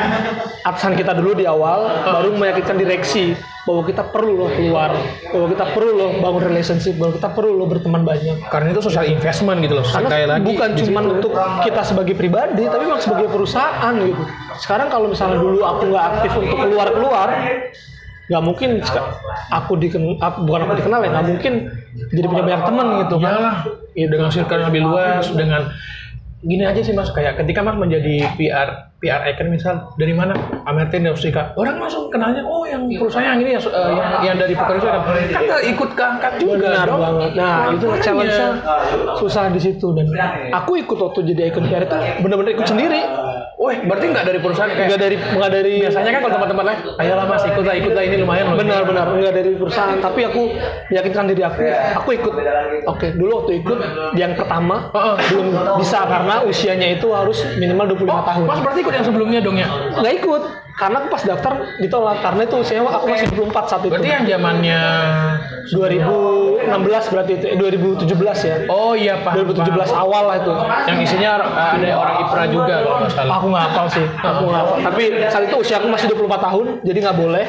atasan kita dulu di awal, baru meyakinkan direksi bahwa kita perlu loh keluar, bahwa kita perlu loh bangun relationship, bahwa kita perlu loh berteman banyak. Karena itu social investment gitu loh. Karena Sekali lagi bukan di cuma untuk kita sebagai pribadi, tapi memang sebagai perusahaan gitu. Sekarang kalau misalnya dulu aku nggak aktif untuk keluar keluar, nggak mungkin aku diken aku- bukan aku dikenal ya, nggak mungkin jadi punya banyak teman gitu kan. Iyalah, ya dengan circle yang lebih luas, dengan gini aja sih mas, kayak ketika mas menjadi PR PR icon misal dari mana? Amertin dari Australia, orang langsung kenalnya oh yang perusahaan yang ini yang, eh, yang, yang dari pekerja kan kan nggak ikut keangkat juga Benar dong. banget. Nah, itu Makanya. challenge-nya susah di situ. Dan aku ikut waktu jadi icon PR itu benar-benar ikut sendiri. Wah, berarti nggak dari perusahaan kayak Enggak dari enggak dari biasanya kan kalau tempat-tempat lain, ayolah mas ikutlah ikutlah ini lumayan loh. benar benar. Enggak dari perusahaan. Tapi aku meyakinkan diri aku aku ikut. Oke dulu waktu ikut yang pertama belum bisa karena usianya itu harus minimal 25 tahun. Mas berarti ikut yang sebelumnya dong ya? nggak ikut karena aku pas daftar ditolak karena itu usianya aku masih 24 saat itu. Berarti yang zamannya 2016 berarti itu eh, 2017 ya? Oh iya Pak. 2017 awal lah itu. Yang isinya uh, ada orang IPRA juga kalau nggak salah. aku nggak hafal sih. Aku nggak hafal. Tapi saat itu usia aku masih 24 tahun jadi nggak boleh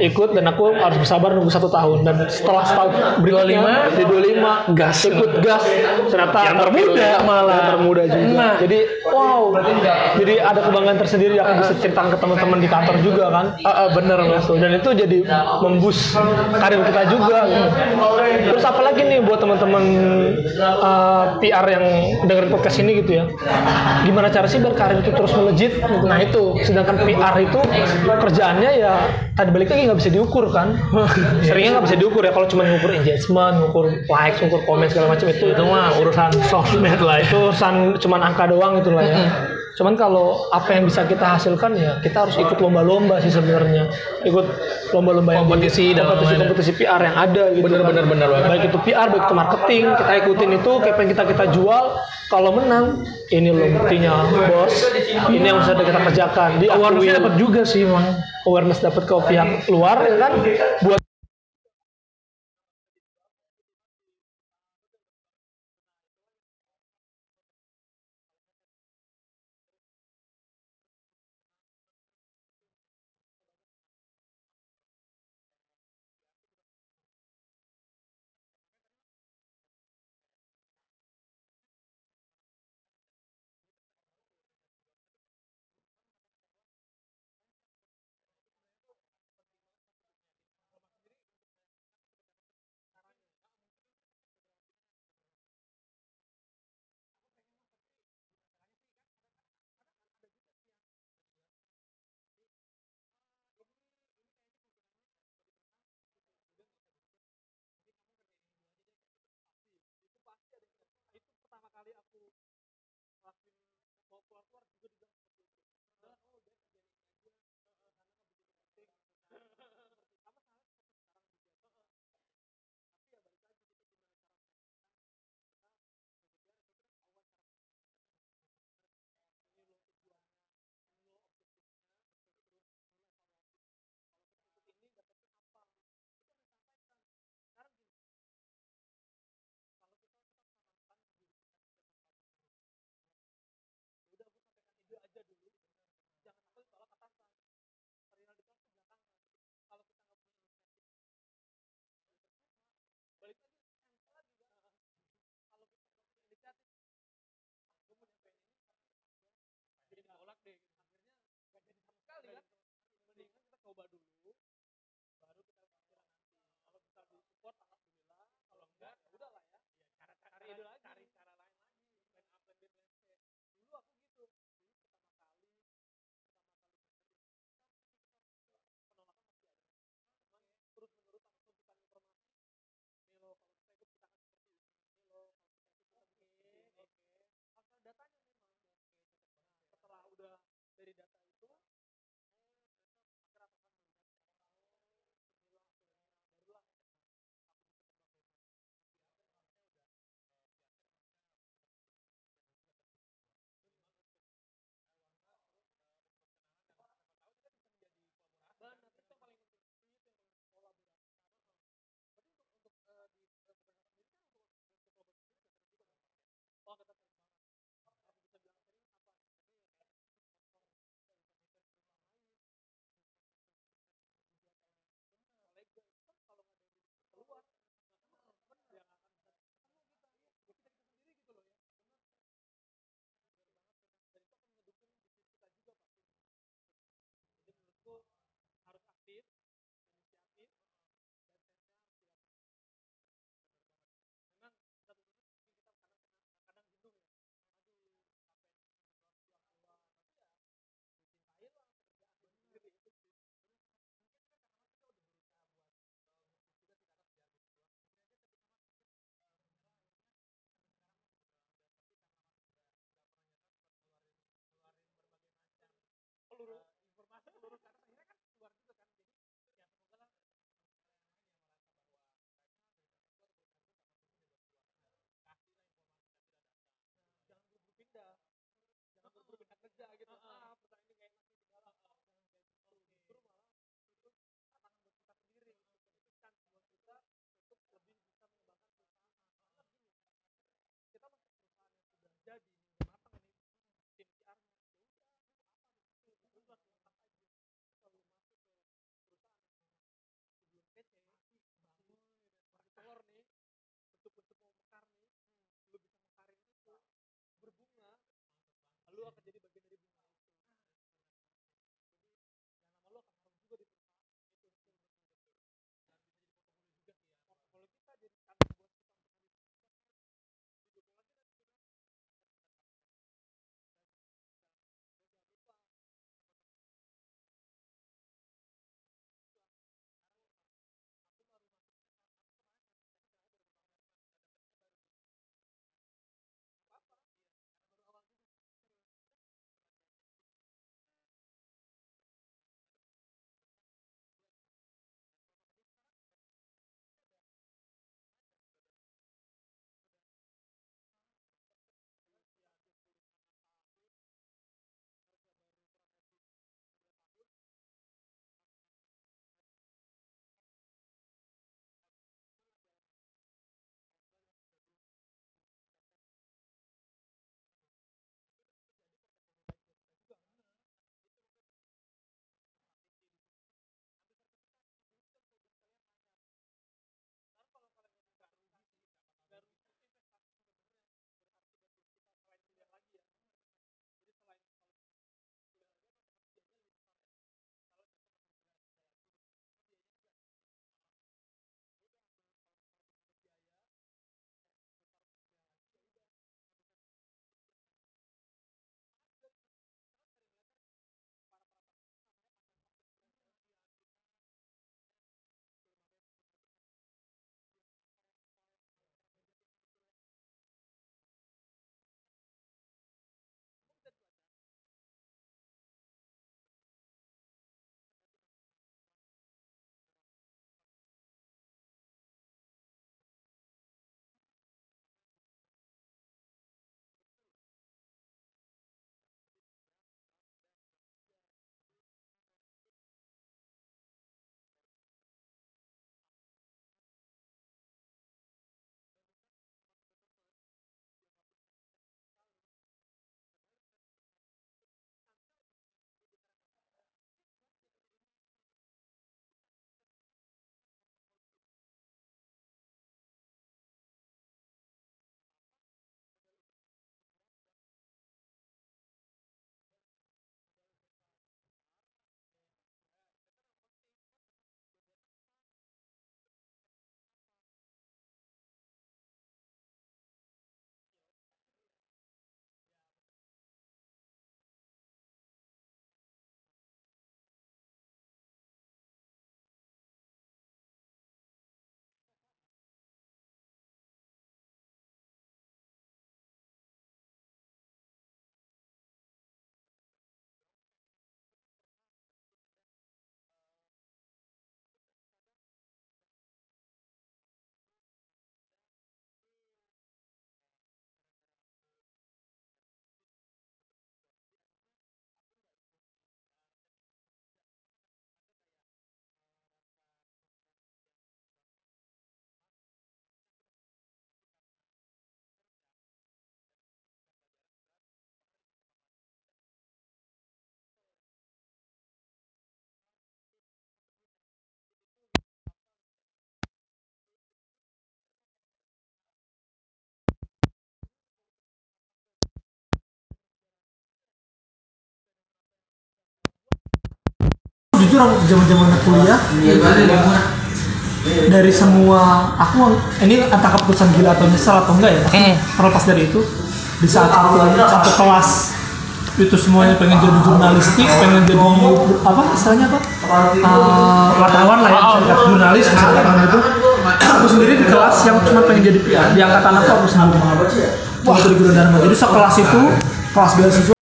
ikut dan aku harus bersabar nunggu satu tahun. Dan setelah setahun berikutnya 25, di 25 gas. ikut gas. Ternyata Yang termuda malah. yang termuda juga. Nah. jadi wow. Jadi ada kebanggaan tersendiri aku bisa ceritakan ke teman-teman di kantor juga kan Ah, ah, bener mas. gitu. dan itu jadi membus karir kita juga gitu. terus apalagi nih buat teman-teman uh, PR yang dengerin podcast ini gitu ya gimana cara sih biar karir itu terus melejit gitu. nah itu sedangkan PR itu kerjaannya ya tadi balik lagi nggak bisa diukur kan seringnya nggak bisa diukur ya kalau cuma ngukur engagement ngukur likes ngukur komen segala macam itu Itu mah urusan sosmed lah itu urusan cuman angka doang gitu lah ya. Cuman kalau apa yang bisa kita hasilkan ya kita harus ikut lomba-lomba sih sebenarnya. Ikut lomba-lomba yang Kompetisi dan kompetisi, kompetisi PR yang ada gitu. Bener, kan. bener, bener banget. Baik itu PR, baik itu marketing, kita ikutin itu kayak yang kita kita jual. Kalau menang, ini loh buktinya bos. Ini yang bisa kita kerjakan. Di Awarenessnya dapat juga sih emang. awareness dapat ke pihak luar ya kan. Buat keluar juga di dalam jujur aku zaman zaman kuliah dari semua aku ini entah keputusan gila atau nyesal atau enggak ya pasti Hmm. terlepas dari itu di saat satu satu kelas itu semuanya pengen jadi jurnalistik pengen jadi apa istilahnya apa? Eh, wartawan lah ya bisa dikatakan jurnalis bisa gitu. Aku sendiri di kelas yang cuma pengen jadi PR di angkatan aku aku sendiri. Waktu di Gunadarma jadi sekelas itu kelas beasiswa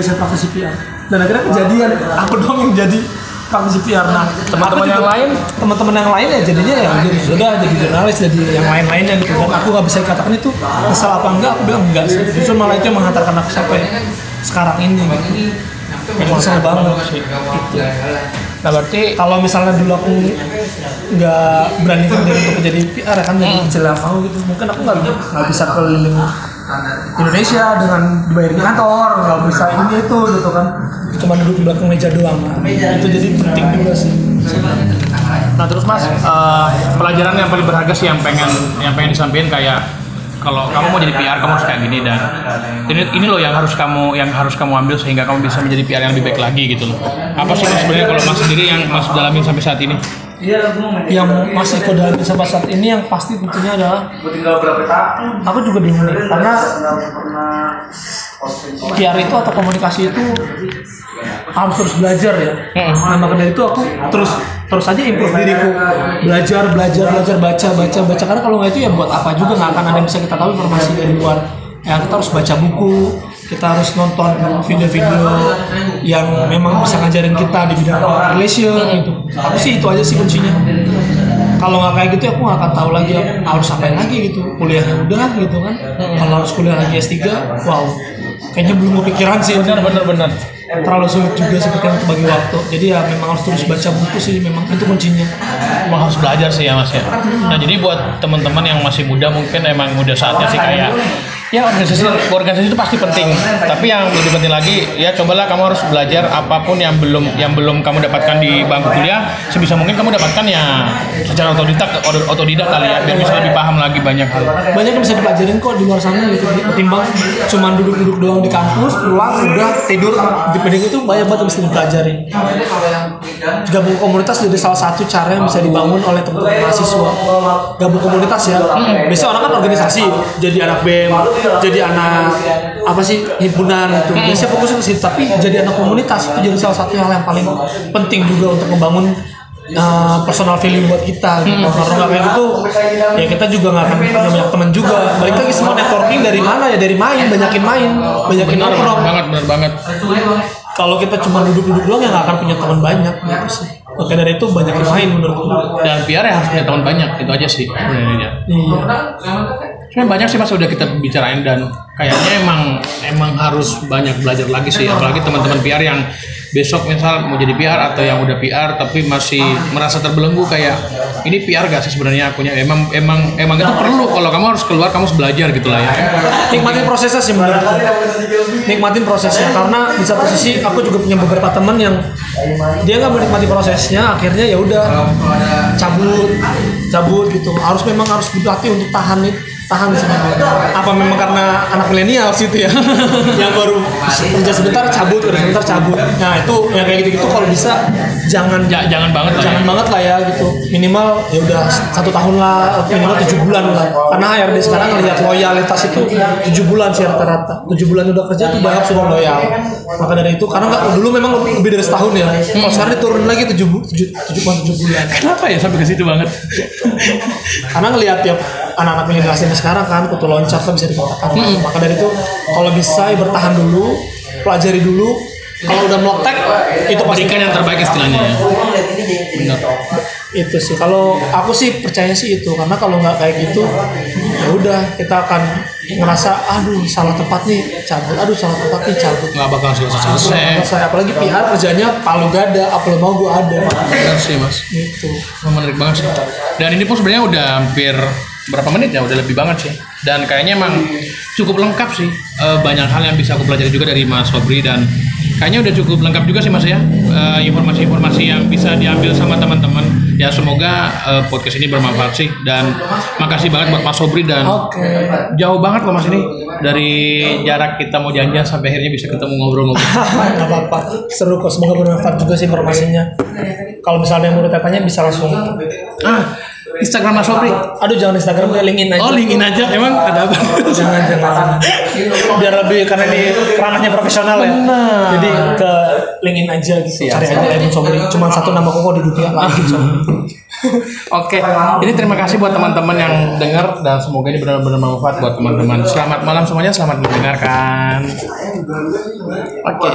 Malaysia praktisi PR dan akhirnya kejadian. Aku dong yang jadi praktisi PR nah Teman-teman yang lain? teman-teman yang lain ya jadinya ya jadi sudah jadi jurnalis jadi yang lain-lainnya gitu. Dan aku nggak bisa katakan itu kesal apa enggak. Aku bilang enggak sih. Justru malah itu yang menghantarkan aku sampai sekarang ini gitu. Yang kesal banget sih itu Nah berarti kalau misalnya dulu aku nggak berani diri untuk jadi PR ya kan jadi celah mau gitu. Mungkin aku nggak bisa keliling Indonesia dengan dibayar di kantor nggak bisa ini itu gitu kan. Cuma duduk di belakang meja doang. Itu jadi penting juga sih. Nah terus mas, eh, pelajaran yang paling berharga sih yang pengen yang pengen disampaikan kayak kalau kamu mau jadi PR kamu harus kayak gini dan ini ini loh yang harus kamu yang harus kamu ambil sehingga kamu bisa menjadi PR yang lebih baik lagi gitu loh. Apa sih mas sebenarnya kalau mas sendiri yang mas dalamin sampai saat ini? Yang masih ke dalam sampai saat ini yang pasti tentunya adalah aku juga bingung nih karena PR itu atau komunikasi itu harus terus belajar ya. Hmm. Nah maka dari itu aku terus terus aja improve diriku belajar belajar belajar baca baca baca karena kalau nggak itu ya buat apa juga nggak akan ada yang bisa kita tahu informasi dari luar. Ya kita harus baca buku, kita harus nonton video-video yang memang bisa ngajarin kita di bidang relation gitu. Aku sih itu aja sih kuncinya. Kalau nggak kayak gitu aku nggak akan tahu lagi harus apain lagi gitu. Kuliahnya udah gitu kan. Kalau harus kuliah lagi S3, wow. Kayaknya belum kepikiran sih. Bener bener bener. Terlalu sulit juga seperti untuk bagi waktu. Jadi ya memang harus terus baca buku sih memang itu kuncinya. Emang harus belajar sih ya mas ya. Nah jadi buat teman-teman yang masih muda mungkin emang udah saatnya sih kayak ya organisasi organisasi itu pasti penting. Tapi yang lebih penting lagi ya cobalah kamu harus belajar apa pun yang belum yang belum kamu dapatkan di bangku kuliah sebisa mungkin kamu dapatkan ya secara otodidak otodidak kali ya biar bisa lebih paham lagi banyak hal. Banyak yang bisa dipelajarin kok di luar sana gitu. Ketimbang cuman duduk-duduk doang di kampus, pulang udah tidur di peding itu banyak banget yang bisa dipelajarin. Gabung komunitas jadi salah satu cara yang bisa dibangun oleh teman-teman mahasiswa. Gabung komunitas ya. Biasanya orang kan organisasi, jadi anak BEM, jadi anak apa sih himpunan gitu. Biasanya fokusnya ke situ, tapi jadi anak komunitas itu jadi salah satu hal yang paling penting juga untuk membangun uh, personal value buat kita gitu. Kalau nggak kayak gitu, ya kita juga nggak akan punya banyak teman juga. Balik lagi semua networking dari mana ya dari main, banyakin main, banyakin Benar nongkrong. banget benar banget. Kalau kita cuma duduk-duduk doang ya nggak akan punya teman banyak gitu sih. Oke dari itu banyakin main menurutku. Dan PR ya harus punya teman banyak itu aja sih sebenarnya. Iya. Sebenarnya banyak sih mas udah kita bicarain dan kayaknya emang emang harus banyak belajar lagi sih. Apalagi teman-teman PR yang besok misal mau jadi PR atau yang udah PR tapi masih merasa terbelenggu kayak ini PR gak sih sebenarnya akunya? Emang emang emang itu perlu. Kalau kamu harus keluar kamu harus belajar gitu lah ya. Nikmatin prosesnya sih menurutku. Nikmatin prosesnya. Karena di satu sisi aku juga punya beberapa teman yang dia nggak menikmati prosesnya akhirnya ya udah cabut cabut gitu. Harus memang harus dilatih untuk tahan nih tahan sih apa memang karena anak milenial sih itu ya? Yang baru kerja sebentar cabut kerja sebentar cabut. Nah itu yang kayak gitu gitu kalau bisa jangan Ja- jangan banget lah ya. jangan banget lah ya gitu. Minimal ya udah satu tahun lah minimal tujuh bulan lah. Karena HRD sekarang ngelihat loyalitas itu tujuh bulan sih rata-rata. Tujuh bulan udah kerja tuh udah sudah loyal. Maka dari itu karena nggak dulu memang lebih dari setahun ya. Kalau sekarang diturun lagi tujuh tujuh tujuh bulan tujuh bulan. Kenapa ya sampai ke situ banget? Karena ngelihat tiap anak-anak milenial ini sekarang kan kutu loncat lah bisa dikatakan. Maka dari itu kalau bisa ya bertahan dulu pelajari dulu. Kalau udah melektek itu pasti berikan yang terbaik istilahnya ya. Benar itu sih. Kalau aku sih percaya sih itu. Karena kalau nggak kayak gitu ya udah kita akan ngerasa aduh salah tempat nih cabut. Aduh salah tempat nih cabut. Nggak bakal selesai. Selesai. Apalagi pihak kerjanya palu gada apa lo mau gua ada. Benar sih mas. Wah, menarik banget sih. Dan ini pun sebenarnya udah hampir berapa menit ya, udah lebih banget sih. Dan kayaknya emang cukup lengkap sih. Eh, banyak hal yang bisa aku pelajari juga dari Mas Fabri dan kayaknya udah cukup lengkap juga sih Mas ya. eh, informasi-informasi yang bisa diambil sama teman-teman. Ya semoga eh, podcast ini bermanfaat sih dan makasih banget buat Mas Sobri dan Oke. jauh banget loh Mas ini dari jarak kita mau janjian sampai akhirnya bisa ketemu ngobrol-ngobrol. Gak apa-apa. Seru kok. Semoga bermanfaat juga sih informasinya. Kalau misalnya mau tanya bisa langsung. ah, Instagram Mas Sobri. Aduh jangan Instagram gue linkin aja. Oh, linkin aja. Emang ada apa? jangan jangan. Biar lebih karena ini ranahnya profesional ya. Benar. Jadi ke linkin aja gitu. Cari aja Edmund Sobri. Cuma satu nama kok di dunia lagi. Oke, ini terima kasih buat teman-teman yang dengar dan semoga ini benar-benar bermanfaat buat teman-teman. Selamat malam semuanya, selamat mendengarkan. Oke.